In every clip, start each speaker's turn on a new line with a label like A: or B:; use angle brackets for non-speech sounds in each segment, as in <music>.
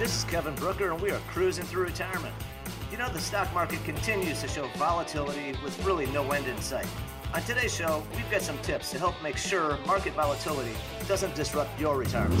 A: This is Kevin Brooker, and we are cruising through retirement. You know, the stock market continues to show volatility with really no end in sight. On today's show, we've got some tips to help make sure market volatility doesn't disrupt your retirement.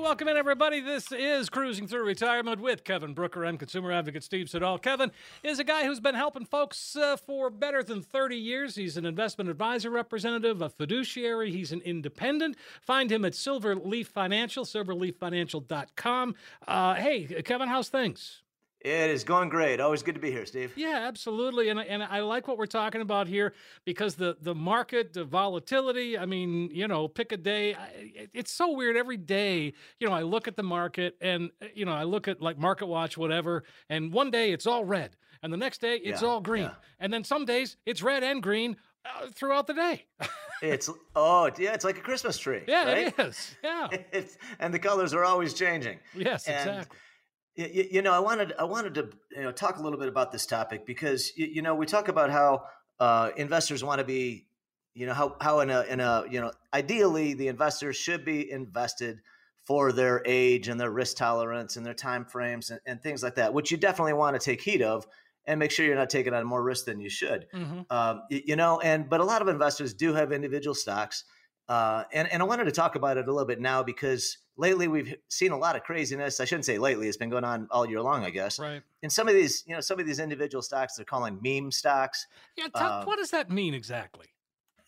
B: Welcome in, everybody. This is Cruising Through Retirement with Kevin Brooker. I'm consumer advocate Steve Siddall. Kevin is a guy who's been helping folks uh, for better than 30 years. He's an investment advisor representative, a fiduciary. He's an independent. Find him at Silverleaf Financial, silverleaffinancial.com. Uh, hey, Kevin, how's things?
A: It is going great. Always good to be here, Steve.
B: Yeah, absolutely. And, and I like what we're talking about here because the, the market, the volatility, I mean, you know, pick a day. I- It's so weird. Every day, you know, I look at the market and, uh, you know, I look at like Market Watch, whatever, and one day it's all red. And the next day it's
A: Yeah,
B: all green.
A: yeah.
B: And then some days it's red and green uh, throughout the day.
A: It's oh yeah, it's like a Christmas tree.
B: yeah,
A: right?
B: it is. Yeah. <laughs>
A: It's, and the colors are always changing.
B: yes,
A: And,
B: exactly.
A: Y- y- You know, I wanted I wanted to you know talk a little bit about this topic because y- you know we talk about how uh, investors want to be, you know, how how in a in a you know ideally the investors should be invested for their age and their risk tolerance and their time frames and, and things like that, which you definitely want to take heed of and make sure you're not taking on more risk than you should.
B: Hmm
A: um, you know and but a lot of investors do have individual stocks uh, and, and i wanted to talk about it a little bit now because lately we've seen a lot of craziness i shouldn't say lately it's been going on all year long i guess
B: Right.
A: and some of these you know some of these individual stocks they're calling meme stocks
B: Yeah. Tell,
A: Uh,
B: what does that mean exactly?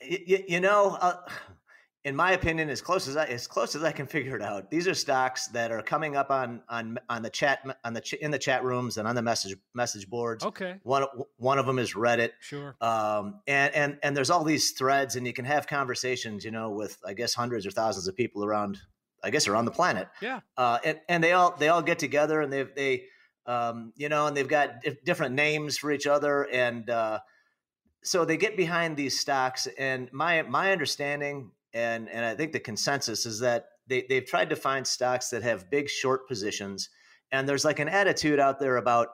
A: y- y- you know uh, <sighs> in my opinion as close as I, as close as I can <laughs> figure it out these are stocks that are coming up on on on the chat on the ch- in the chat rooms and on the message message boards
B: Okay.
A: one one of them is reddit
B: Sure.
A: um, and and and there's all these threads, and you can have conversations, you know, with I guess hundreds or thousands of people around, I guess around the planet.
B: Yeah.
A: Uh, and and they all they all get together, and they they um, you know, and they've got dif- different names for each other, and uh, so they get behind these stocks. And my my understanding, and and I think the consensus is that they they've tried to find stocks that have big short positions, and there's like an attitude out there about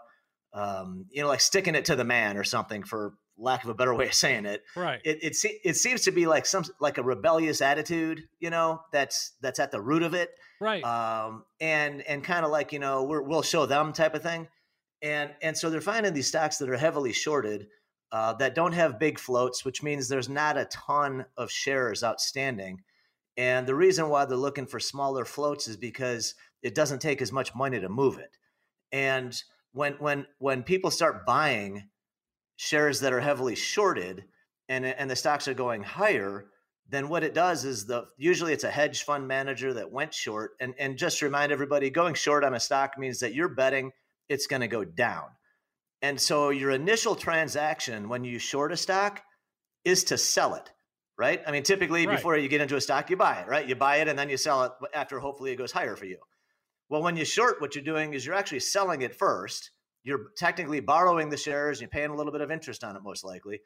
A: um, you know, like sticking it to the man or something, for lack of a better <laughs> way of saying it.
B: Right.
A: It it, it seems to be like some like a rebellious attitude, you know, that's that's at the root of it,
B: right.
A: um, and and kind of like you know we're, we'll show them type of thing, and and so they're finding these stocks that are heavily shorted, uh, that don't have big floats, which means there's not a ton of shares outstanding, and the reason why they're looking for smaller floats is because it doesn't take as much money to move it, and when when when people start buying shares that are heavily shorted and and the stocks are going higher then what it does is the usually it's a hedge fund manager that went short and and just to remind everybody going short on a stock means that you're betting it's going to go down and so your initial transaction when you short a stock is to sell it right i mean typically
B: Right.
A: before you get into a stock you buy it right you buy it and then you sell it after hopefully it goes higher for you well, when you short, what you're doing is you're actually selling it first. You're technically borrowing the shares. You're paying a little bit of interest on it, most likely.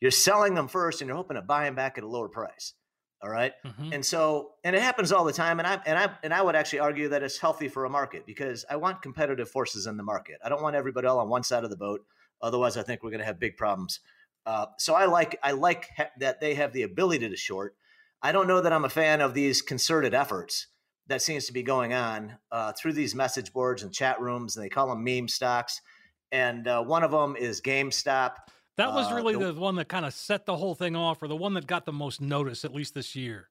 A: You're selling them first, and you're hoping to buy them back at a lower price. All right?
B: Mhm.
A: And so, and it happens all the time. And I and I and I would actually argue that it's healthy for a market because I want competitive forces in the market. I don't want everybody all on one side of the boat. Otherwise, I think we're going to have big problems. Uh, so I like I like ha- that they have the ability to short. I don't know that I'm a fan of these concerted efforts that seems to be going on uh, through these message boards and chat rooms, and they call them meme stocks. And uh, one of them is GameStop.
B: That was
A: Uh,
B: really
A: the-
B: the, one that kind of set the whole thing off, or the one that got the most notice, at least this year.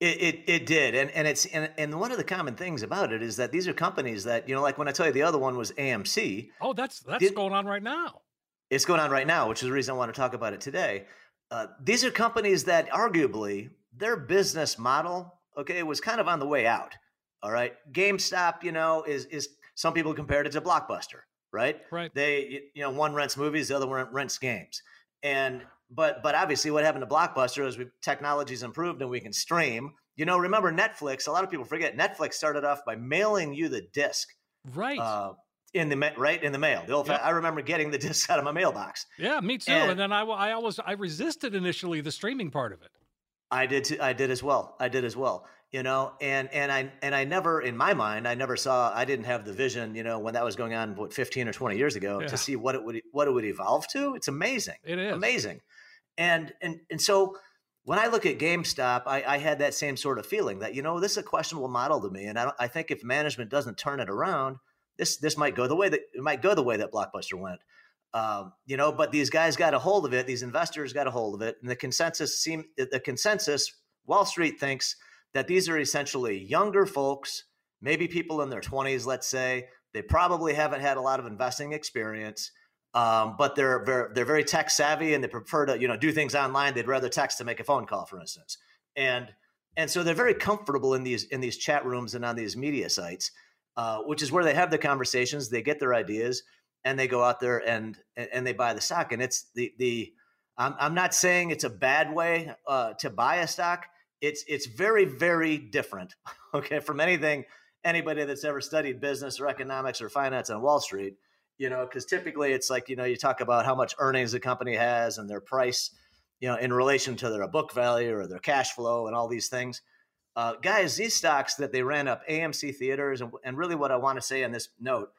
A: It, it it did, and and it's and, and one of the common things about it is that these are companies that you know, like when I tell you the other one was AMC,
B: Oh, that's that's
A: Did-
B: going on right now.
A: it's going on right now, which is the reason I want to talk about it today. Uh, these are companies that arguably their business model, okay, it was kind of on the way out. All right, GameStop, you know, is is some people compared it to Blockbuster, right?
B: Right.
A: They, you know, one rents movies, the other one rents games, and but but obviously, what happened to Blockbuster is we technology's improved and we can stream. You know, remember Netflix? A lot of people forget Netflix started off by mailing you the disc,
B: right? Uh,
A: in the right in the mail. The old yep. I remember getting the <laughs> disc out of my mailbox.
B: Yeah, me too. And, and, then I, I always I resisted initially the streaming part of it.
A: I did too, I did as well. I did as well. You know, and and I and I never in my mind I never saw I didn't have the vision. You know, when that was going on what fifteen or twenty years ago yeah. to see what it would what it would evolve to. It's amazing.
B: It is
A: amazing. And and and so when I look at GameStop, I, I, had that same sort of feeling that you know this is a questionable model to me, and I, I, think if management doesn't turn it around, this this might go the way that it might go the way that Blockbuster went. Um, you know, but these guys got a hold of it. These investors got a hold of it, and the consensus seem the consensus. Wall Street thinks that these are essentially younger folks, maybe people in their twenties. Let's say they probably haven't had a lot of investing experience um, but they're very, they're very tech savvy and they prefer to you know do things online. They'd rather text to make a phone call, for instance, and and so they're very comfortable in these in these chat rooms and on these media sites, uh, which is where they have the conversations. They get their ideas and they go out there and and they buy the stock. And it's the the I'm, I'm not saying it's a bad way uh, to buy a stock. It's it's very very different, <laughs> okay, from anything anybody that's ever studied business or economics or finance on Wall Street you know, because typically it's like, you know, you talk about how much earnings the company has and their price, you know, in relation to their book value or their cash flow and all these things. Uh, guys, these stocks that they ran up AMC theaters, and, and really what I want to say on this note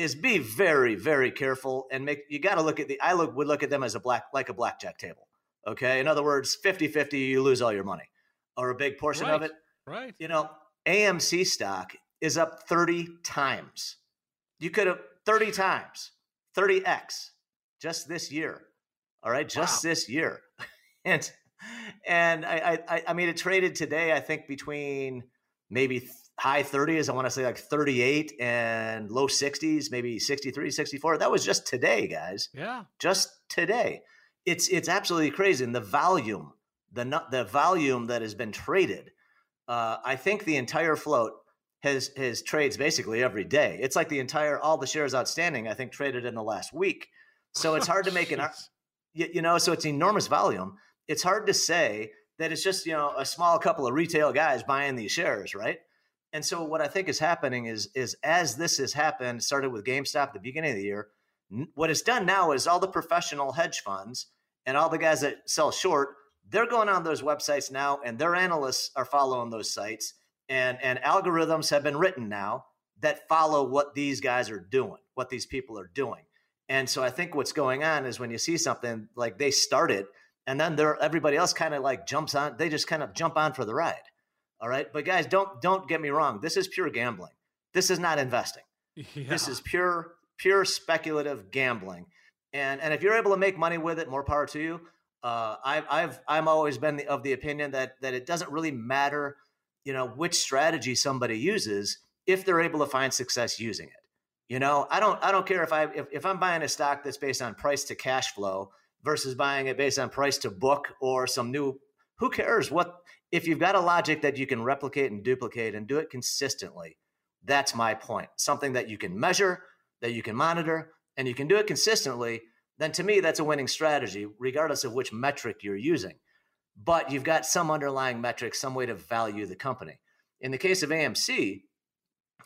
A: is be very, very careful and make you got to look at the I look would look at them as a black like a blackjack table. Okay. In other words, 50 50, you lose all your money or a big portion
B: right.
A: of it.
B: Right.
A: You know, AMC stock is up 30 times. You could have 30 times, 30x just this year. All right, just wow. this year. <laughs> and and I, I I mean it traded today, I think between maybe high 30s, I want to say like 38 and low 60s, maybe 63, 64. That was just today, guys.
B: Yeah.
A: Just today. It's it's absolutely crazy. And the volume, the the volume that has been traded, uh, I think the entire float has has trades basically every day. It's like the entire all the shares outstanding I think traded in the last week. So it's hard to <laughs> make an you, you know so it's enormous volume. It's hard to say that it's just you know a small couple of retail guys buying these shares, right? And so what I think is happening is is as this has happened, started with GameStop at the beginning of the year. What it's done now is all the professional hedge funds and all the guys that sell short, they're going on those websites now, and their analysts are following those sites and and algorithms have been written now that follow what these guys are doing, what these people are doing. And so I think what's going on is when you see something like they started and then there everybody else kind of like jumps on, they just kind of jump on for the ride. All right. But guys, don't don't get me wrong. This is pure gambling. This is not investing. Yeah. This is pure pure speculative gambling. And and if you're able to make money with it, more power to you. Uh, I've I've I'm always been the, of the opinion that that it doesn't really matter you know which strategy somebody uses if they're able to find success using it you know i don't i don't care if i if, if i'm buying a stock that's based on price to cash flow versus buying it based on price to book or some new who cares what if you've got a logic that you can replicate and duplicate and do it consistently that's my point something that you can measure that you can monitor and you can do it consistently then to me that's a winning strategy regardless of which metric you're using but you've got some underlying metric, some way to value the company. In the case of AMC,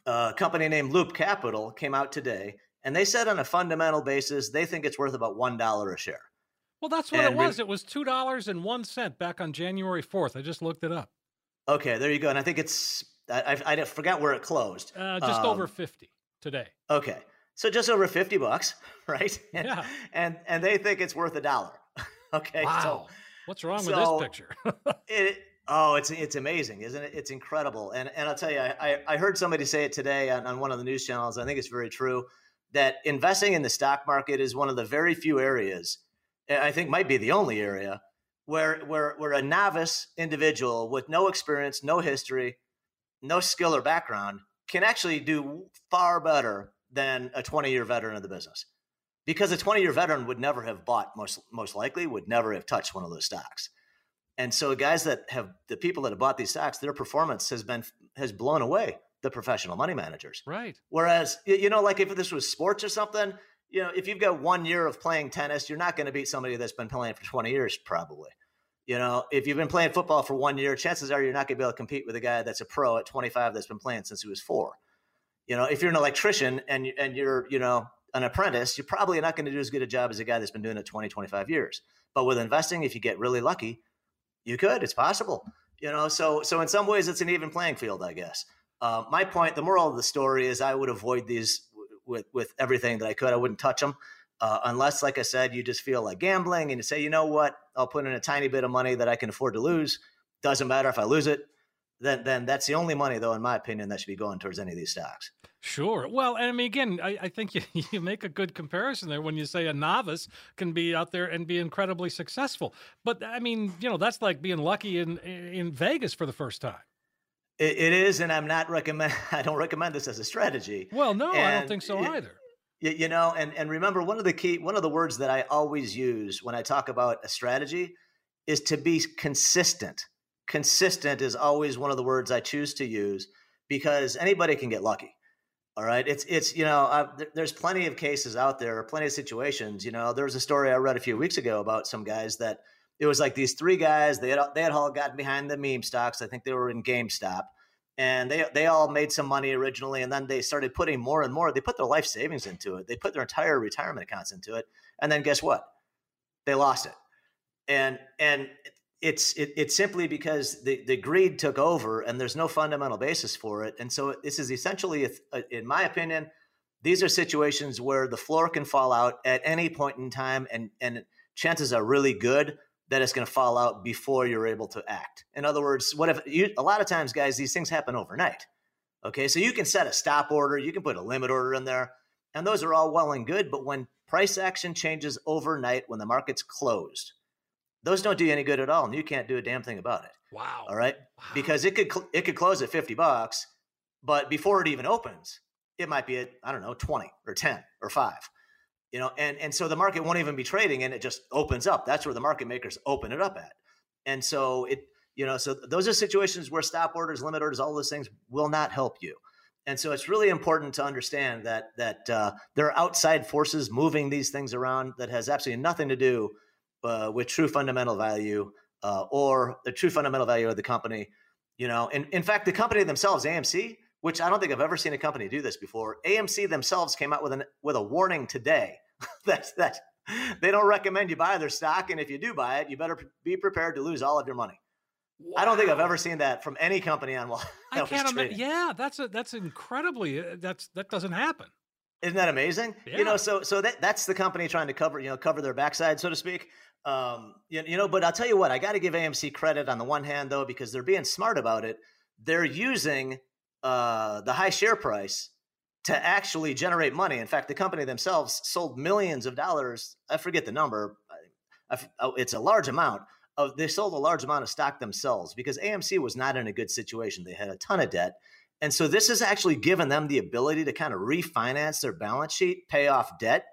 A: a company named Loop Capital came out today and they said on a fundamental basis, they think it's worth about $1 a share.
B: Well, that's what and it was. Re- it was $2.01 back on January 4th. I just looked it up.
A: Okay, there you go. And I think it's, I, I, I forgot where it closed.
B: Uh, just um, over 50 today.
A: Okay. So just over 50 bucks, <laughs> right?
B: And, yeah.
A: And, and they think it's worth a dollar. <laughs> okay.
B: Wow. So What's wrong so with this picture? <laughs>
A: it, oh, it's it's amazing, isn't it? It's incredible. And and I'll tell you, I, I heard somebody say it today on, on one of the news channels. I think it's very true that investing in the stock market is one of the very few areas, I think might be the only area where where where a novice individual with no experience, no history, no skill or background can actually do far better than a 20 year veteran of the business. Because a 20 year veteran would never have bought most most likely would never have touched one of those stocks. And so guys that have the people that have bought these stocks their performance has been has blown away the professional money managers.
B: Right.
A: Whereas you know like if this was sports or something you know, if you've got one year of playing tennis, you're not going to beat somebody that's been playing for 20 years, probably. You know, if you've been playing football for one year, chances are you're not going to be able to compete with a guy that's a pro at 25 that's been playing since he was four. You know, if you're an electrician and and you're you know an apprentice, you're probably not going to do as good a job as a guy that's been doing it 20, 25 years. But with investing, if you get really lucky, you could. It's possible. You know, so so in some ways, it's an even playing field, I guess. Uh, my point, the moral of the story is, I would avoid these with with everything that I could. I wouldn't touch them uh, unless, like I said, you just feel like gambling and you say, you know what, I'll put in a tiny bit of money that I can afford to lose. Doesn't matter if I lose it. Then then that's the only money, though, in my opinion, that should be going towards any of these stocks.
B: Sure. Well, and I mean, again, I, I, think you, <laughs> you make a good comparison there when you say a novice can be out there and be incredibly successful. But I mean, you know, that's like being lucky in in Vegas for the first time.
A: It, it is, and I'm not recommend. <laughs> I don't recommend this as a strategy.
B: Well, no,
A: And
B: I don't think so
A: it-
B: either.
A: You, you know, and and remember one of the key one of the words that I always use when I talk about a strategy is to be consistent. Consistent is always one of the words I choose to use because anybody can get lucky. All right, it's it's you know uh, th- there's plenty of cases out there, plenty of situations. You know, there was a story I read a few weeks ago about some guys that it was like these three guys they had they had all gotten behind the meme stocks. I think they were in GameStop, and they they all made some money originally, and then they started putting more and more. They put their life savings into it. They put their entire retirement accounts into it, and then guess what? They lost it, and and it's it, it's simply because the, the greed took over, and there's no fundamental basis for it. And so this is essentially, a- uh, in my opinion, these are situations where the floor can fall out at any point in time, and and chances are really good that it's going to fall out before you're able to act. In other words, what if you a lot of times, guys, these things happen overnight. Okay, so you can set a stop order, you can put a limit order in there, and those are all well and good. But when price action changes overnight, when the market's closed, those don't do you any good at all, and you can't do a damn thing about it.
B: Wow.
A: All right,
B: Wow.
A: because it could cl- it could close at fifty bucks, but before it even opens, it might be at I don't know twenty or ten or five. You know, and and so the market won't even be trading, and it just opens up. That's where the market makers open it up at, and so it you know so those are situations where stop orders, limit orders, all those things will not help you. And so it's really important to understand that that uh, there are outside forces moving these things around that has absolutely nothing to do uh, with true fundamental value uh, or the true fundamental value of the company. You know, and in fact, the company themselves, AMC, which I don't think I've ever seen a company do this before. AMC themselves came out with an with a warning today <laughs> that that they don't recommend you buy their stock, and if you do buy it, you better be prepared to lose all of your money. I don't think I've ever seen that from any company on Wall. <laughs>
B: I can't imagine. Yeah, that's a, that's incredibly. uh, That's that doesn't happen.
A: Isn't that amazing? You know, so so that that's the company trying to cover, you know, cover their backside, so to speak. Um, you, you know, but I'll tell you what, I got to give AMC credit on the one hand though, because they're being smart about it. They're using uh, the high share price to actually generate money. In fact, the company themselves sold millions of dollars. I forget the number. Oh, it's a large amount of. They sold a large amount of stock themselves because AMC was not in a good situation. They had a ton of debt. And so this has actually given them the ability to kind of refinance their balance sheet, pay off debt,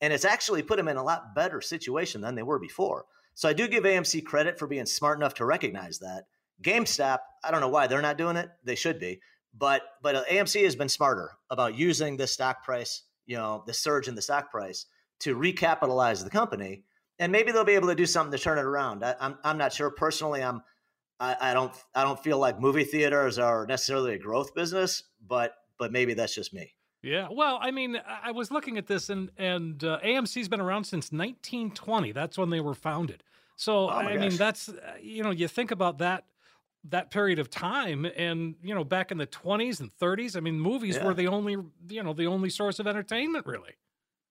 A: and it's actually put them in a lot better situation than they were before. So I do give AMC credit for being smart enough to recognize that. GameStop, I don't know why they're not doing it. They should be, but but AMC has been smarter about using the stock price, you know, the surge in the stock price to recapitalize the company, and maybe they'll be able to do something to turn it around. I, I'm I'm not sure personally. I'm I, I don't I don't feel like movie theaters are necessarily a growth business, but but maybe that's just me.
B: Yeah. Well, I mean, I was looking at this, and and uh, AMC's been around since 1920. That's when they were founded. So
A: Oh
B: I mean, that's uh, you know, you think about that that period of time, and you know, back in the 20s and 30s, I mean, movies
A: Yeah.
B: were the only you know the only source of entertainment, really.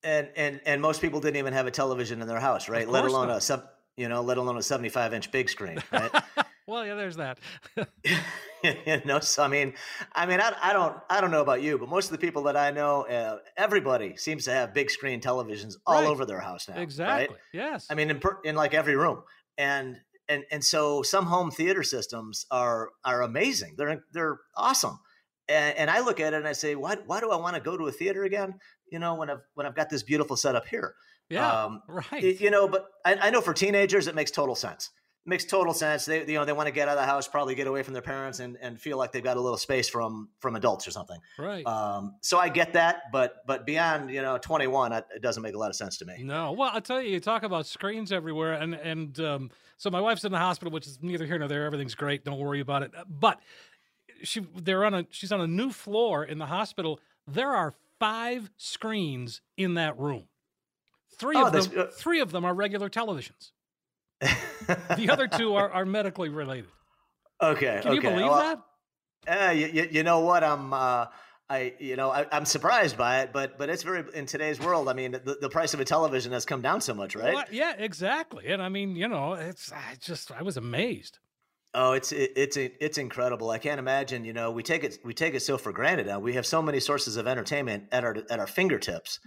A: And and and most people didn't even have a television in their house, right? Let alone
B: not.
A: a sub, you know, let alone a 75 inch big screen, right? <laughs>
B: well, yeah, there's that. <laughs> <laughs>
A: you know, so I mean, I mean, I, I don't, I don't know about you, but most of the people that I know, uh, everybody seems to have big screen televisions all
B: Right.
A: over their house now.
B: exactly.
A: Right?
B: Yes.
A: I mean, in, per, in like every room, and and and so some home theater systems are are amazing. They're they're awesome, and, and I look at it and I say, why why do I want to go to a theater again? You know, when I've when I've got this beautiful setup here.
B: yeah.
A: Um,
B: right.
A: you know, but I, I know for teenagers it makes total sense. makes total sense. They you know they want to get out of the house, probably get away from their parents, and and feel like they've got a little space from from adults or something.
B: Right.
A: Um, so I get that, but but beyond you know 21, it doesn't make a lot of sense to me.
B: No. Well, I'll tell you, you talk about screens everywhere, and and um, so my wife's in the hospital, which is neither here nor there. Everything's great. Don't worry about it. But she they're on a she's on a new floor in the hospital. There are five screens in that room. Three
A: Oh,
B: of them
A: uh,
B: three of them are regular televisions. <laughs> The other two are, are medically related.
A: okay.
B: Can you believe
A: Well,
B: that?
A: Uh, you, you, you know what? I'm uh, I you know I, I'm surprised by it, but but it's very in today's world. I mean, the, the price of a television has come down so much, right?
B: Well, yeah, exactly. And I mean, you know, it's I just I was amazed.
A: Oh, it's it, it's it's incredible. I can't imagine. You know, we take it we take it so for granted now. We have so many sources of entertainment at our at our fingertips.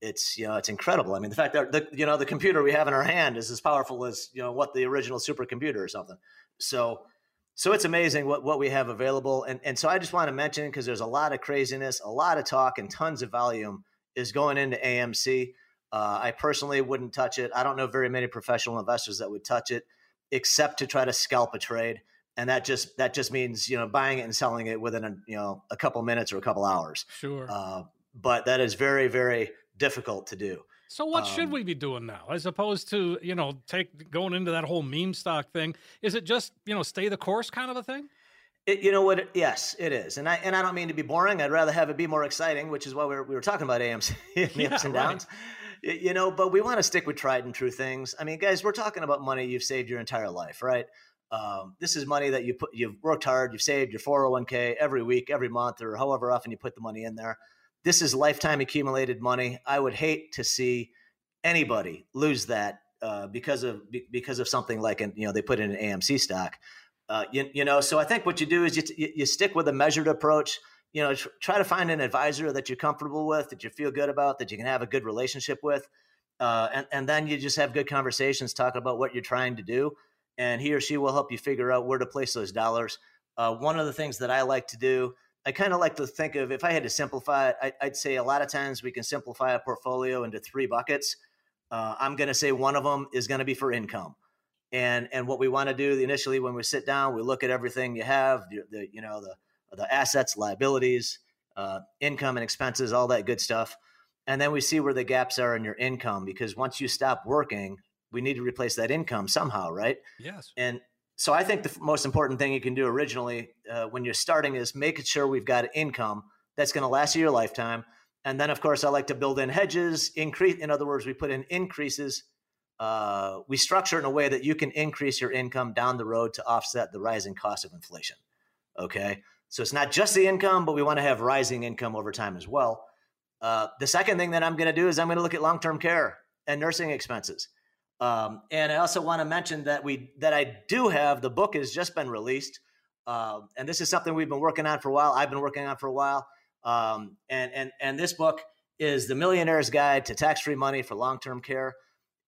A: It's you know it's incredible. I mean, the fact that the you know the computer we have in our hand is as powerful as you know what the original supercomputer or something. So so it's amazing what what we have available. And and so I just want to mention because there's a lot of craziness, a lot of talk, and tons of volume is going into AMC. Uh, I personally wouldn't touch it. I don't know very many professional investors that would touch it except to try to scalp a trade and that just that just means you know buying it and selling it within a you know a couple minutes or a couple hours
B: Sure.
A: uh, but that is very very difficult to do
B: so what should
A: um,
B: we be doing now, as opposed to you know take going into that whole meme stock thing? Is it just you know stay the course kind of a thing?
A: it, you know what yes it is. And i and i don't mean to be boring. I'd rather have it be more exciting which is why we were, we were talking about amc <laughs> and the
B: Yeah,
A: ups and downs. Y- you know but we want to stick with tried and true things. I mean guys we're talking about money you've saved your entire life right? Um, this is money that you put you've worked hard you've saved your 401k every week every month or however often you put the money in there this is lifetime accumulated money. I would hate to see anybody lose that uh, because of be- because of something like an you know they put in an amc stock. Uh, you, you know so i think what you do is you, t- you, you stick with a measured approach. You know tr- try to find an advisor that you're comfortable with that you feel good about that you can have a good relationship with uh, and, and then you just have good conversations talking about what you're trying to do and he or she will help you figure out where to place those dollars. Uh, one of the things that i like to do i kind of like to think of if i had to simplify it I, i'd say a lot of times we can simplify a portfolio into three buckets. Uh, i'm going to say one of them is going to be for income. And and what we want to do initially when we sit down we look at everything you have the, the you know the the assets liabilities uh, income and expenses all that good stuff. And then we see where the gaps are in your income because once you stop working we need to replace that income somehow right?
B: Yes.
A: and so i think the most important thing you can do originally uh, when you're starting is making sure we've got income that's going to last you your lifetime and then of course i like to build in hedges increase in other words we put in increases uh, we structure in a way that you can increase your income down the road to offset the rising cost of inflation. Okay. So it's not just the income, but we want to have rising income over time as well. Uh, the second thing that I'm going to do is I'm going to look at long term care and nursing expenses. Um, and I also want to mention that we that I do have the book has just been released, uh, and this is something we've been working on for a while. I've been working on for a while, um, and and and this book is the Millionaire's Guide to Tax Free Money for Long Term Care.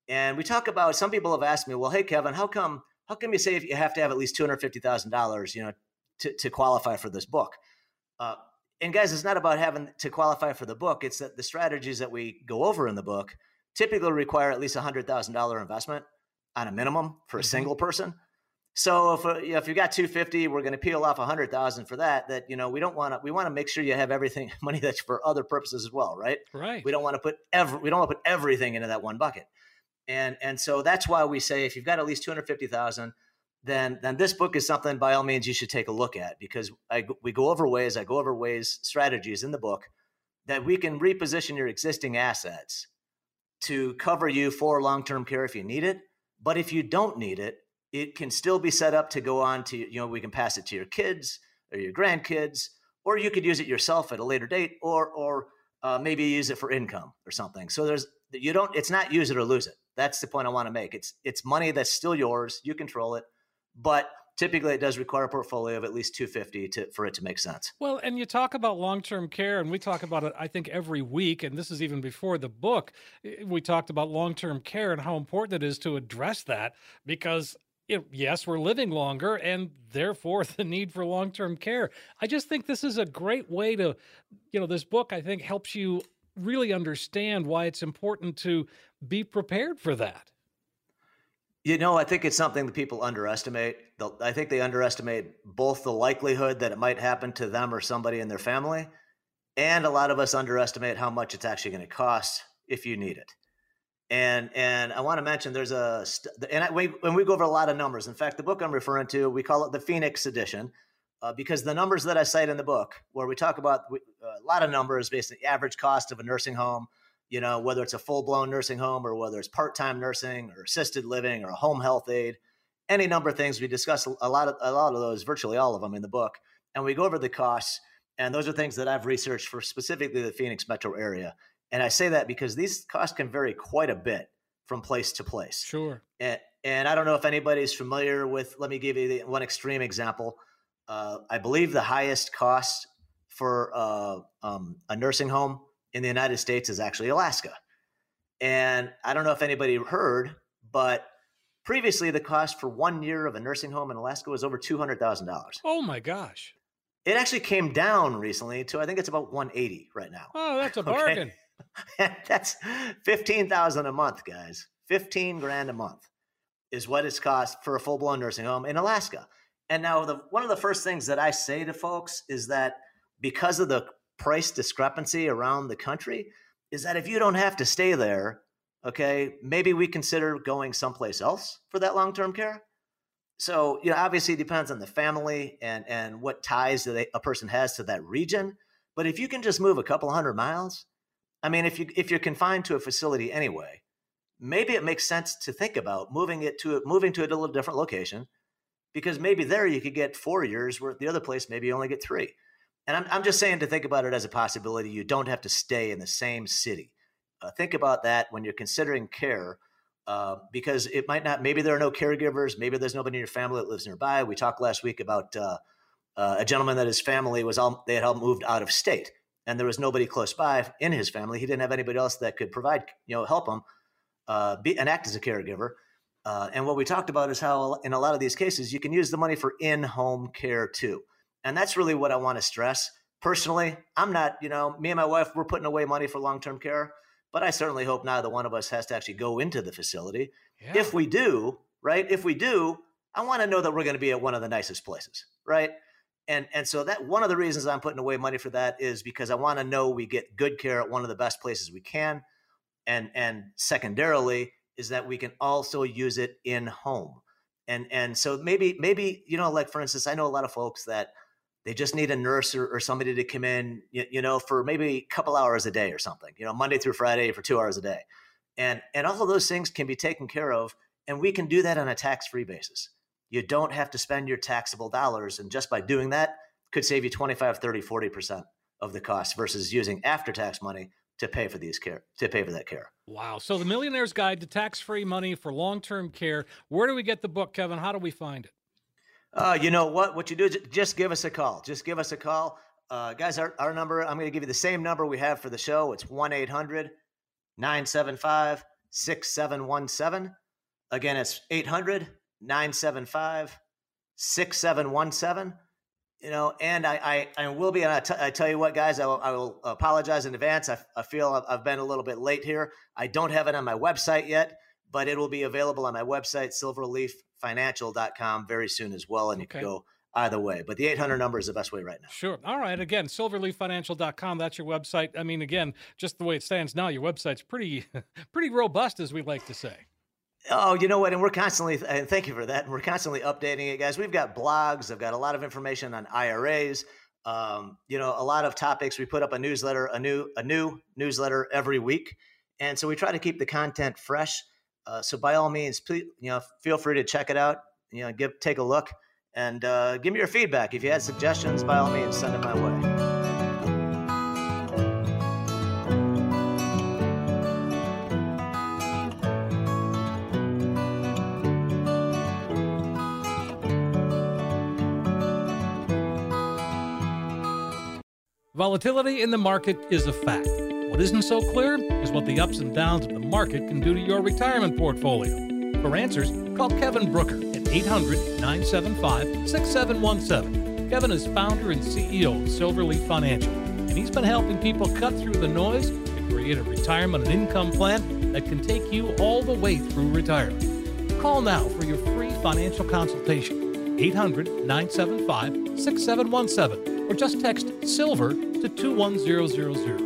A: And we talk about some people have asked me, well, hey Kevin, how come how come you say if you have to have at least two hundred fifty thousand dollars, you know, to, to qualify for this book? Uh, and guys, it's not about having to qualify for the book. It's that the strategies that we go over in the book typically require at least a hundred thousand dollar investment on a minimum for a
B: Mhm.
A: single person. So if uh, you know, if you got two fifty, we're going to peel off a hundred thousand for that. That you know we don't want to. We want to make sure you have everything <laughs> money that's for other purposes as well, right?
B: Right.
A: We don't want to put every we don't want to put everything into that one bucket. And and so that's why we say if you've got at least 250,000 then then this book is something by all means you should take a look at because I we go over ways I go over ways strategies in the book that we can reposition your existing assets to cover you for long-term care if you need it, but if you don't need it, it can still be set up to go on to you know we can pass it to your kids or your grandkids or you could use it yourself at a later date or or uh, maybe use it for income or something. So there's you don't it's not use it or lose it. That's the point I want to make. It's it's money that's still yours. You control it, but typically it does require a portfolio of at least 250 to for it to make sense.
B: Well, and you talk about long term care, and we talk about it, I think, every week. And this is even before the book. We talked about long term care and how important it is to address that because, yes, we're living longer and therefore <laughs> the need for long term care. I just think this is a great way to, you know, this book, I think, helps you really understand why it's important to be prepared for that.
A: You know, I think it's something that people underestimate. I think they underestimate both the likelihood that it might happen to them or somebody in their family, and a lot of us underestimate how much it's actually going to cost if you need it. And and I want to mention there's a and I, we, when we go over a lot of numbers. In fact, the book I'm referring to, we call it the Phoenix Edition, uh, because the numbers that I cite in the book, where we talk about a lot of numbers, basically average cost of a nursing home, you know, whether it's a full blown nursing home or whether it's part time nursing or assisted living or a home health aide, any number of things. We discuss a lot of a lot of those, virtually all of them in the book, and we go over the costs. And those are things that I've researched for specifically the Phoenix metro area. And I say that because these costs can vary quite a bit from place to place.
B: Sure.
A: And, and I don't know if anybody's familiar with. Let me give you the, one extreme example. Uh, I believe the highest cost for uh, um, a nursing home in the United States is actually Alaska. And I don't know if anybody heard, but previously the cost for one year of a nursing home in Alaska was over two hundred thousand dollars.
B: Oh my gosh!
A: It actually came down recently to I think it's about one eighty right now.
B: Oh, that's a <laughs> bargain.
A: Okay? <laughs> that's fifteen thousand a month, guys. Fifteen grand a month is what it's cost for a full blown nursing home in Alaska. And now the one of the first things that I say to folks is that because of the price discrepancy around the country is that if you don't have to stay there, okay, maybe we consider going someplace else for that long term care. So, you know, obviously it depends on the family and, and what ties that a person has to that region. But if you can just move a couple hundred miles, I mean, if you if you're confined to a facility anyway, maybe it makes sense to think about moving it to moving to a little different location, because maybe there you could get four years, where the other place maybe you only get three. And I'm, I'm just saying to think about it as a possibility. You don't have to stay in the same city. Uh, think about that when you're considering care, uh, because it might not, maybe there are no caregivers. Maybe there's nobody in your family that lives nearby. We talked last week about uh, uh a gentleman that his family was all, they had all moved out of state and there was nobody close by in his family. He didn't have anybody else that could provide, you know, help him uh, be, and act as a caregiver. Uh, and what we talked about is how in a lot of these cases, you can use the money for in-home care too. And that's really what I want to stress. Personally, I'm not, you know, me and my wife, we're putting away money for long term care, but I certainly hope neither one of us has to actually go into the facility. Yeah. If we do, right? If we do, I want to know that we're going to be at one of the nicest places, right? And and so that one of the reasons I'm putting away money for that is because I want to know we get good care at one of the best places we can. And and secondarily is that we can also use it in home. And and so maybe maybe you know like for instance I know a lot of folks that they just need a nurse or, or somebody to come in, you, you, know, for maybe a couple hours a day or something, you know, Monday through Friday for two hours a day. And, and all of those things can be taken care of. And we can do that on a tax free basis. You don't have to spend your taxable dollars. And just by doing that, could save you 25, 30, 40% of the cost versus using after tax money to pay for these care to pay for that care.
B: Wow. So the millionaire's guide to tax-free money for long-term care. Where do we get the book, Kevin? How do we find it?
A: Uh, you know what? What you do is just give us a call. Just give us a call. Uh, guys, our, our number, I'm going to give you the same number we have for the show. It's 1 800 975 6717. Again, it's 800 975 6717. You know, and I, I, I will be, and I, t- I tell you what, guys, I will, I will apologize in advance. I, I feel I've, I've been a little bit late here. I don't have it on my website yet, but it will be available on my website, Silverleaf financial.com very soon as well. And you okay. can go either way. But the 800 number is the best way right now.
B: Sure. All right. Again, silverleaffinancial.com. That's your website. I mean, again, just the way it stands now, your website's pretty, <laughs> pretty robust, as we like to say.
A: Oh, you know what? And we're constantly, and thank you for that. And we're constantly updating it, guys. We've got blogs. I've got a lot of information on IRAs. Um, you know, a lot of topics. We put up a newsletter, a new, a new newsletter every week. And so we try to keep the content fresh. Uh, so by all means, please, you know, feel free to check it out. You know, give take a look and uh, give me your feedback. If you had suggestions, by all means, send it my way.
B: Volatility in the market is a fact. What isn't so clear is what the ups and downs of the market can do to your retirement portfolio. For answers, call Kevin Brooker at 800 975 6717. Kevin is founder and CEO of Silverleaf Financial, and he's been helping people cut through the noise to create a retirement and income plan that can take you all the way through retirement. Call now for your free financial consultation. 800 975 6717 or just text SILVER to 21000.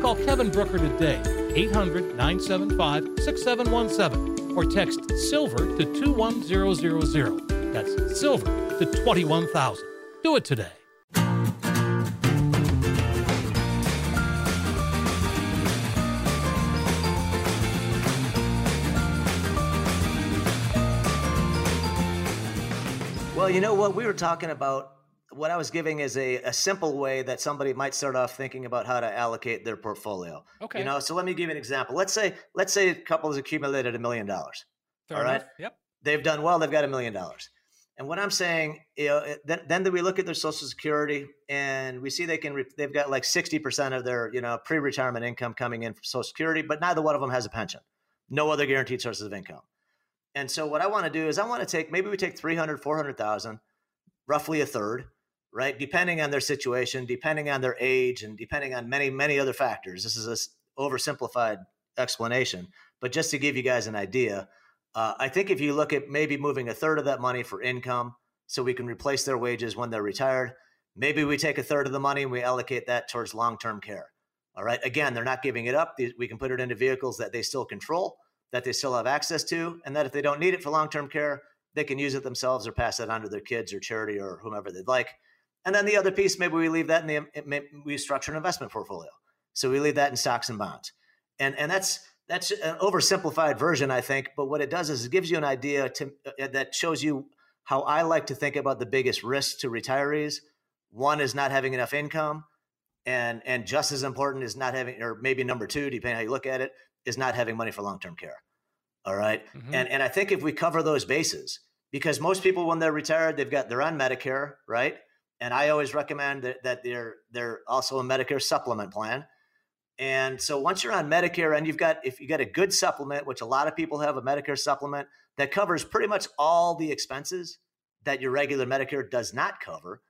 B: Call Kevin Brooker today, 800 975 6717, or text SILVER to 21000. That's SILVER to 21000. Do it today.
A: Well, you know what? We were talking about what I was giving is a, a simple way that somebody might start off thinking about how to allocate their portfolio.
B: Okay.
A: You know, so let me give you an example. Let's say let's say a couple has accumulated a million dollars. All right.
B: Yep.
A: They've done well. They've got a million dollars. And what I'm saying, you know, then, then we look at their Social Security and we see they can re- they've got like 60 percent of their you know pre-retirement income coming in from Social Security, but neither one of them has a pension. No other guaranteed sources of income. And so what I want to do is I want to take maybe we take 300, 400,000, roughly a third, right? Depending on their situation, depending on their age, and depending on many, many other factors. This is a s- oversimplified explanation, but just to give you guys an idea, uh, I think if you look at maybe moving a third of that money for income so we can replace their wages when they're retired, maybe we take a third of the money and we allocate that towards long term care. All right. Again, they're not giving it up. We can put it into vehicles that they still control, that they still have access to, and that if they don't need it for long term care, they can use it themselves or pass it on to their kids or charity or whomever they'd like. And then the other piece, maybe we leave that in the we structure an investment portfolio. So we leave that in stocks and bonds, and and that's that's an oversimplified version, I think. But what it does is it gives you an idea to uh, that shows you how I like to think about the biggest risks to retirees. One is not having enough income, and and just as important is not having, or maybe number two, depending how you look at it, is not having money for long term care. All right?
B: Mhm.
A: and and I think if we cover those bases, because most people when they're retired, they've got they're on Medicare, right? And I always recommend that, that they're they're also a Medicare supplement plan. And so once you're on Medicare and you've got if you got a good supplement, which a lot of people have a Medicare supplement that covers pretty much all the expenses that your regular Medicare does not cover,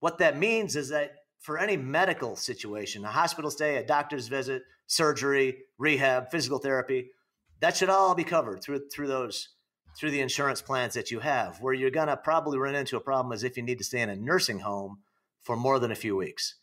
A: what that means is that for any medical situation, a hospital stay, a doctor's visit, surgery, rehab, physical therapy, that should all be covered through through those through the insurance plans that you have. Where you're gonna probably run into a problem is if you need to stay in a nursing home for more than a few weeks,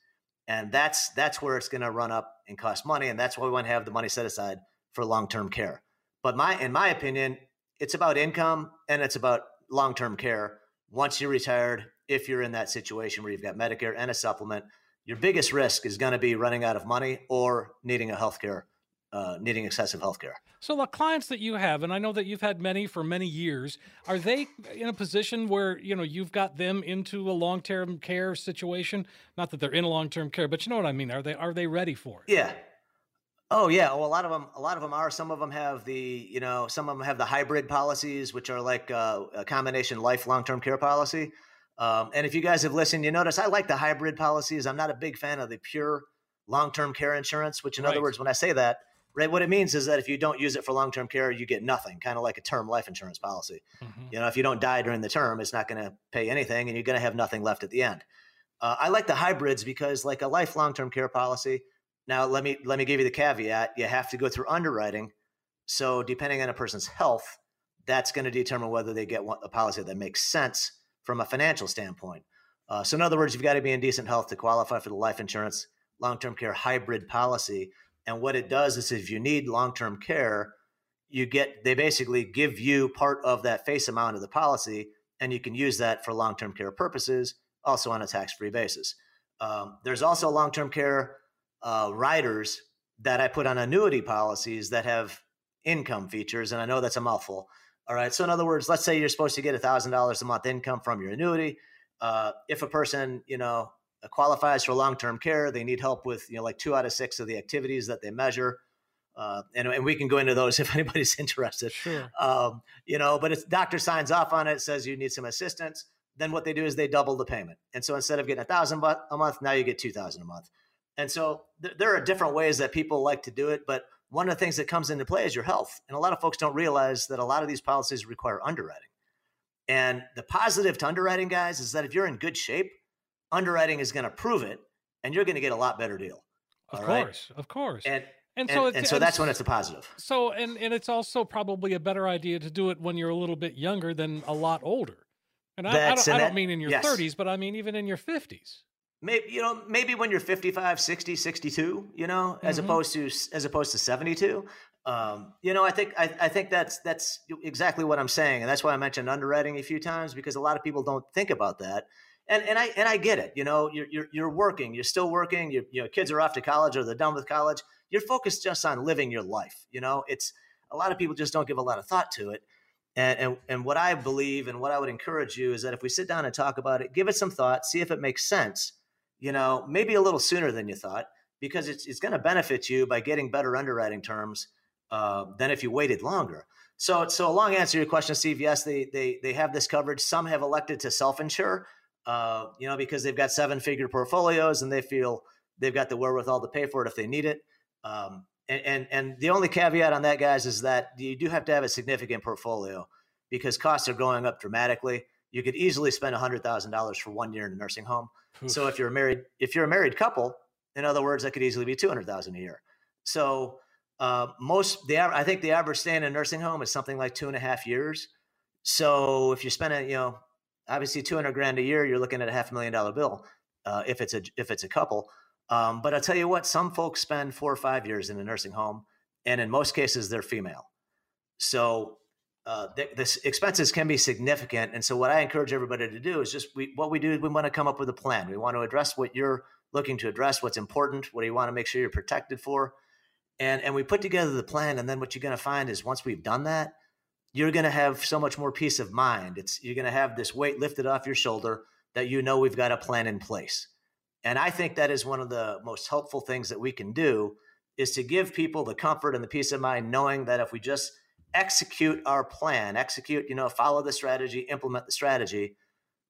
A: and that's that's where it's gonna run up and cost money, and that's why we want to have the money set aside for long term care. But my in my opinion, it's about income and it's about long term care. Once you're retired, if you're in that situation where you've got Medicare and a supplement, your biggest risk is going to be running out of money or needing a healthcare, uh, needing excessive healthcare.
B: So the clients that you have, and I know that you've had many for many years, are they in a position where you know you've got them into a long-term care situation? Not that they're in a long-term care, but you know what I mean. Are they are they ready for it?
A: Yeah. Oh yeah. Well, a lot of them, a lot of them are. Some of them have the, you know, some of them have the hybrid policies, which are like uh, a combination life long term care policy. Um, and if you guys have listened, you notice I like the hybrid policies. I'm not a big fan of the pure long term care insurance. Which, in
B: Right.
A: other words, when I say that, right, what it means is that if you don't use it for long term care, you get nothing. Kind of like a term life insurance policy.
B: Mhm.
A: You know, if you don't die during the term, it's not going to pay anything, and you're going to have nothing left at the end. Uh, I like the hybrids because, like a life long term care policy. Now, let me let me give you the caveat: you have to go through underwriting. So, depending on a person's health, that's going to determine whether they get a policy that makes sense from a financial standpoint. Uh, so, in other words, you've got to be in decent health to qualify for the life insurance long term care hybrid policy. And what it does is, if you need long term care, you get they basically give you part of that face amount of the policy, and you can use that for long term care purposes, also on a tax free basis. Um, there's also long term care uh, riders that I put on annuity policies that have income features, and I know that's a mouthful. All right. So in other words, let's say you're supposed to get thousand dollars a month income from your annuity. Uh, if a person, you know, qualifies for long-term care, they need help with, you know, like two out of six of the activities that they measure. Uh, and, and we can go into those <laughs> if anybody's interested.
B: Sure.
A: Um, you know, but it's doctor signs off on it, says you need some assistance. Then what they do is they double the payment. And so instead of getting a thousand a month, now you get 2000 a month. And so th- there are different ways that people like to do it. But one of the things that comes into play is your health. And a lot of folks don't realize that a lot of these policies require underwriting. And the positive to underwriting, guys, is that if you're in good shape, underwriting is going to prove it and you're going to get a lot better deal.
B: Of course, right? of course.
A: And and, so, and, and so that's when it's a positive.
B: So, and and it's also probably a better idea to do it when you're a little bit younger than a lot older. And I, I, don't, I don't, mean in your yes. 30s, but I mean even in your 50s.
A: Maybe you know, maybe when you're 55, 60, 62, you know, mm-hmm. as opposed to as opposed to 72. Um, you know, I think I, I think that's that's exactly what I'm saying, and that's why I mentioned underwriting a few times because a lot of people don't think about that and and I and I get it. You know, you're you're, you're working, you're still working. You you know, kids are off to college or they're done with college. You're focused just on living your life. You know, it's a lot of people just don't give a lot of thought to it. And, and and what I believe and what I would encourage you is that if we sit down and talk about it, give it some thought, see if it makes sense. You know, maybe a little sooner than you thought, because it's it's going to benefit you by getting better underwriting terms uh, than if you waited longer. So, so a long answer to your question, Steve. Yes, they they they have this coverage. Some have elected to self insure uh, you know, because they've got seven figure portfolios and they feel they've got the wherewithal to pay for it if they need it. Um, and, and, and the only caveat on that, guys, is that you do have to have a significant portfolio because costs are going up dramatically. You could easily spend hundred thousand dollars for one year in a nursing home. So if you're a married, if you're a married couple, in other words, that could easily be two hundred thousand a year. So uh, most the I think the average stay in a nursing home is something like two and a half years. So if you're spending, you know, obviously 200 grand a year, you're looking at a half a million dollar bill uh, if it's a if it's a couple. Um, but I'll tell you what, some folks spend four or five years in a nursing home, and in most cases, they're female. So uh, the, the, expenses can be significant. And so, what I encourage everybody to do is just we, what we do is we want to come up with a plan. We want to address what you're looking to address, what's important, what do you want to make sure you're protected for, and and we put together the plan. And then what you're going to find is once we've done that, you're going to have so much more peace of mind. It's you're going to have this weight lifted off your shoulder that you know we've got a plan in place. And I think that is one of the most helpful things that we can do is to give people the comfort and the peace of mind knowing that if we just execute our plan, execute, you know, follow the strategy, implement the strategy,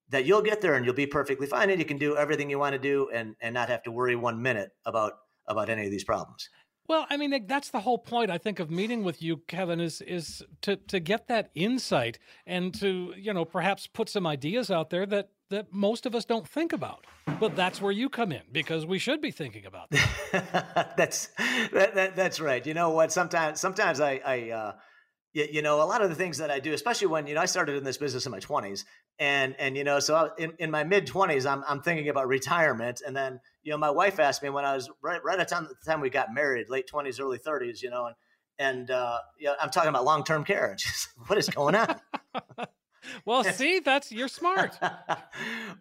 A: that you'll get there and you'll be perfectly fine and you can do everything you want to do and and not have to worry one minute about about any of these problems.
B: Well, I mean that's the whole point I think of meeting with you, Kevin, is is to to get that insight and to you know perhaps put some ideas out there that that most of us don't think about. But that's where you come in because we should be thinking about
A: that. <laughs> that's that, that, that's right. You know what? Sometimes sometimes I I uh, you, you know a lot of the things that I do, especially when you know I started in this business in my twenties, and and you know so I, in in my mid twenties, I'm I'm thinking about retirement, and then you know, my wife asked me when I was right right at the time, the time we got married, late twenties, early thirties, you know, and and uh, you know, I'm talking about long term care. And she's like, what is going on? <laughs>
B: well, <laughs> see, that's you're smart.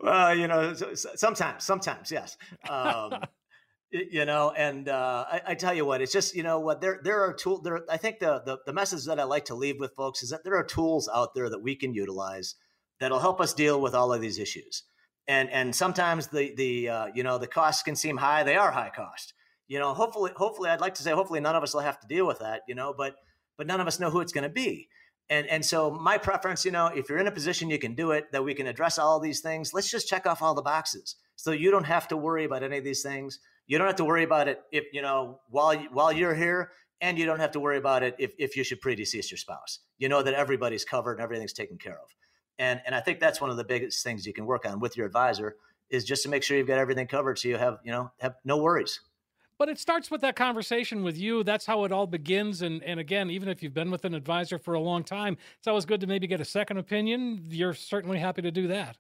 A: well, you know, sometimes, sometimes, yes. <laughs> Um, you know, and uh, I, I, tell you what, it's just you know what there there are tools. There, I think the, the the message that I like to leave with folks is that there are tools out there that we can utilize that'll help us deal with all of these issues and and sometimes the the uh, you know the costs can seem high. They are high cost. You know, hopefully, hopefully, I'd like to say hopefully none of us will have to deal with that. You know, but but none of us know who it's going to be. And and so my preference, you know, if you're in a position you can do it, that we can address all these things. Let's just check off all the boxes, so you don't have to worry about any of these things. You don't have to worry about it if you know while while you're here, and you don't have to worry about it if if you should predecease your spouse. You know that everybody's covered and everything's taken care of. And and I think that's one of the biggest things you can work on with your advisor is just to make sure you've got everything covered so you have, you know, have no worries.
B: But it starts with that conversation with you. That's how it all begins. And and again, even if you've been with an advisor for a long time, it's always good to maybe get a second opinion. You're certainly happy to do that.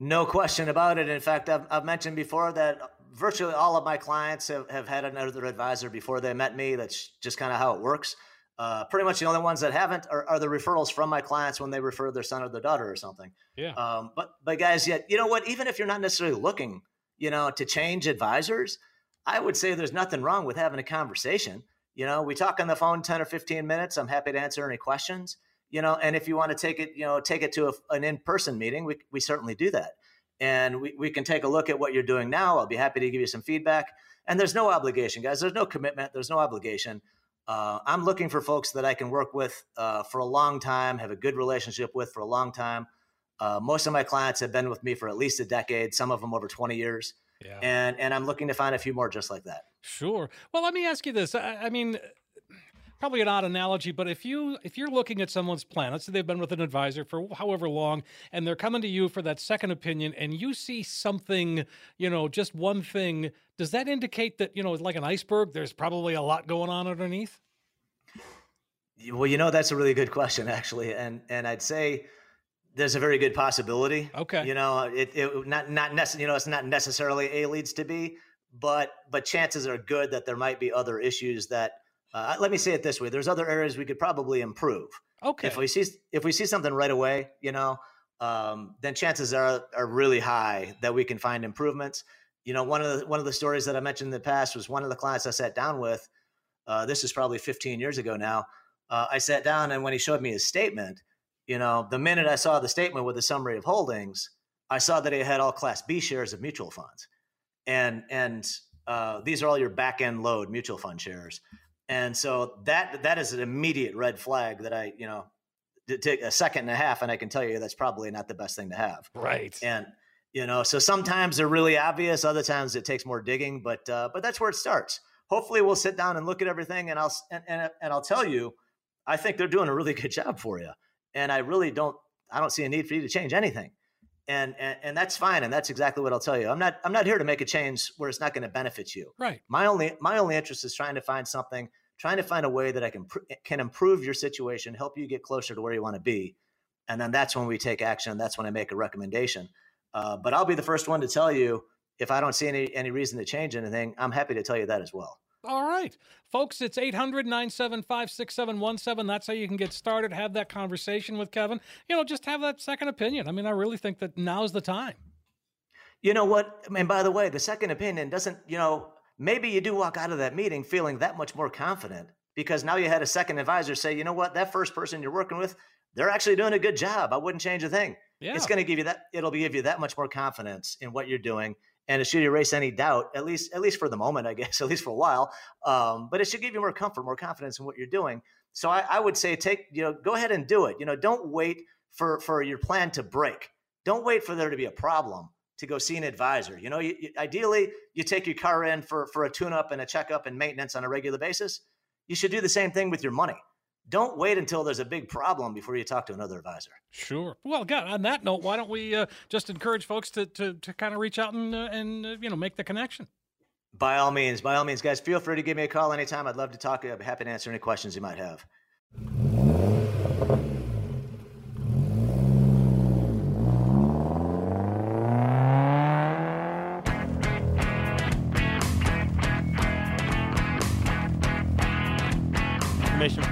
A: No question about it. In fact, I've, I've mentioned before that virtually all of my clients have, have had another advisor before they met me. That's just kind of how it works. Uh, pretty much the only ones that haven't are, are, the referrals from my clients when they refer their son or their daughter or something.
B: Yeah.
A: Um, but but guys, yet you know what? Even if you're not necessarily looking, you know, to change advisors, I would say there's nothing wrong with having a conversation. You know, we talk on the phone ten or fifteen minutes. I'm happy to answer any questions. You know, and if you want to take it, you know, take it to a, an in-person meeting, we we certainly do that. and we, we can take a look at what you're doing now. I'll be happy to give you some feedback. And there's no obligation, guys. There's no commitment. There's no obligation. Uh, I'm looking for folks that I can work with uh, for a long time, have a good relationship with for a long time. Uh, most of my clients have been with me for at least a decade, some of them over 20 years. Yeah. And and I'm looking to find a few more just like that.
B: Sure. Well, let me ask you this. I, I mean, probably an odd analogy, but if you if you're looking at someone's plan, let's say they've been with an advisor for however long, and they're coming to you for that second opinion, and you see something, you know, just one thing, does that indicate that you know, like an iceberg, there's probably a lot going on underneath?
A: Well, you know, that's a really good question, actually, and and I'd say there's a very good possibility.
B: Okay.
A: You know, it, it not not necessarily, you know, it's not necessarily A leads to B, but but chances are good that there might be other issues that uh, let me say it this way: there's other areas we could probably improve.
B: Okay.
A: If we see if we see something right away, you know, um, then chances are are really high that we can find improvements. You know, one of the one of the stories that I mentioned in the past was one of the clients I sat down with. Uh, this is probably 15 years ago now. Uh, I sat down and when he showed me his statement, you know, the minute I saw the statement with the summary of holdings, I saw that he had all Class B shares of mutual funds, and and uh, these are all your back end load mutual fund shares. And so that that is an immediate red flag that I, you know, take a second and a half, and I can tell you that's probably not the best thing to have.
B: Right.
A: And you know, so sometimes they're really obvious, other times it takes more digging, but uh, but that's where it starts. Hopefully, we'll sit down and look at everything, and I'll and, and and I'll tell you, I think they're doing a really good <laughs> job for you, and I really don't I don't see a need for you to change anything. And, and and that's fine and that's exactly what i'll tell you. I'm not i'm not here to make a change where it's not going to benefit you.
B: Right.
A: My only my only interest is trying to find something trying to find a way that i can pr- can improve your situation help you get closer to where you want to be and then that's when we take action that's when i make a recommendation. Uh, but i'll be the first one to tell you if i don't see any any reason to change anything i'm happy to tell you that as well
B: all right. Folks, it's 800 975 6717. That's how you can get started. Have that conversation with Kevin. You know, just have that second opinion. I mean, I really think that now's the time.
A: You know what? And by the way, the second opinion doesn't, you know, maybe you do walk out of that meeting feeling that much more confident because now you had a second advisor say, you know what, that first person you're working with, they're actually doing a good job. I wouldn't change a thing.
B: Yeah.
A: It's going to give you that, it'll give you that much more confidence in what you're doing and it should erase any doubt at least at least for the moment i guess <laughs> at least for a while um, but it should give you more comfort more confidence in what you're doing. So I, I, would say take you know go ahead and do it. You know don't wait for for your plan to break. Don't wait for there to be a problem to go see an advisor. You know you, you, ideally you take your car in for for a tune up and a checkup and maintenance on a regular basis. You should do the same thing with your money don't wait until there's a big problem before you talk to another advisor.
B: Sure. Well, God, on that note, why don't we uh, just encourage folks to, to, to kind of reach out and, uh, and uh, you know, make the connection?
A: By all means, by all means, guys, feel free to give me a call anytime. I'd love to talk. Be happy to answer any questions you might have.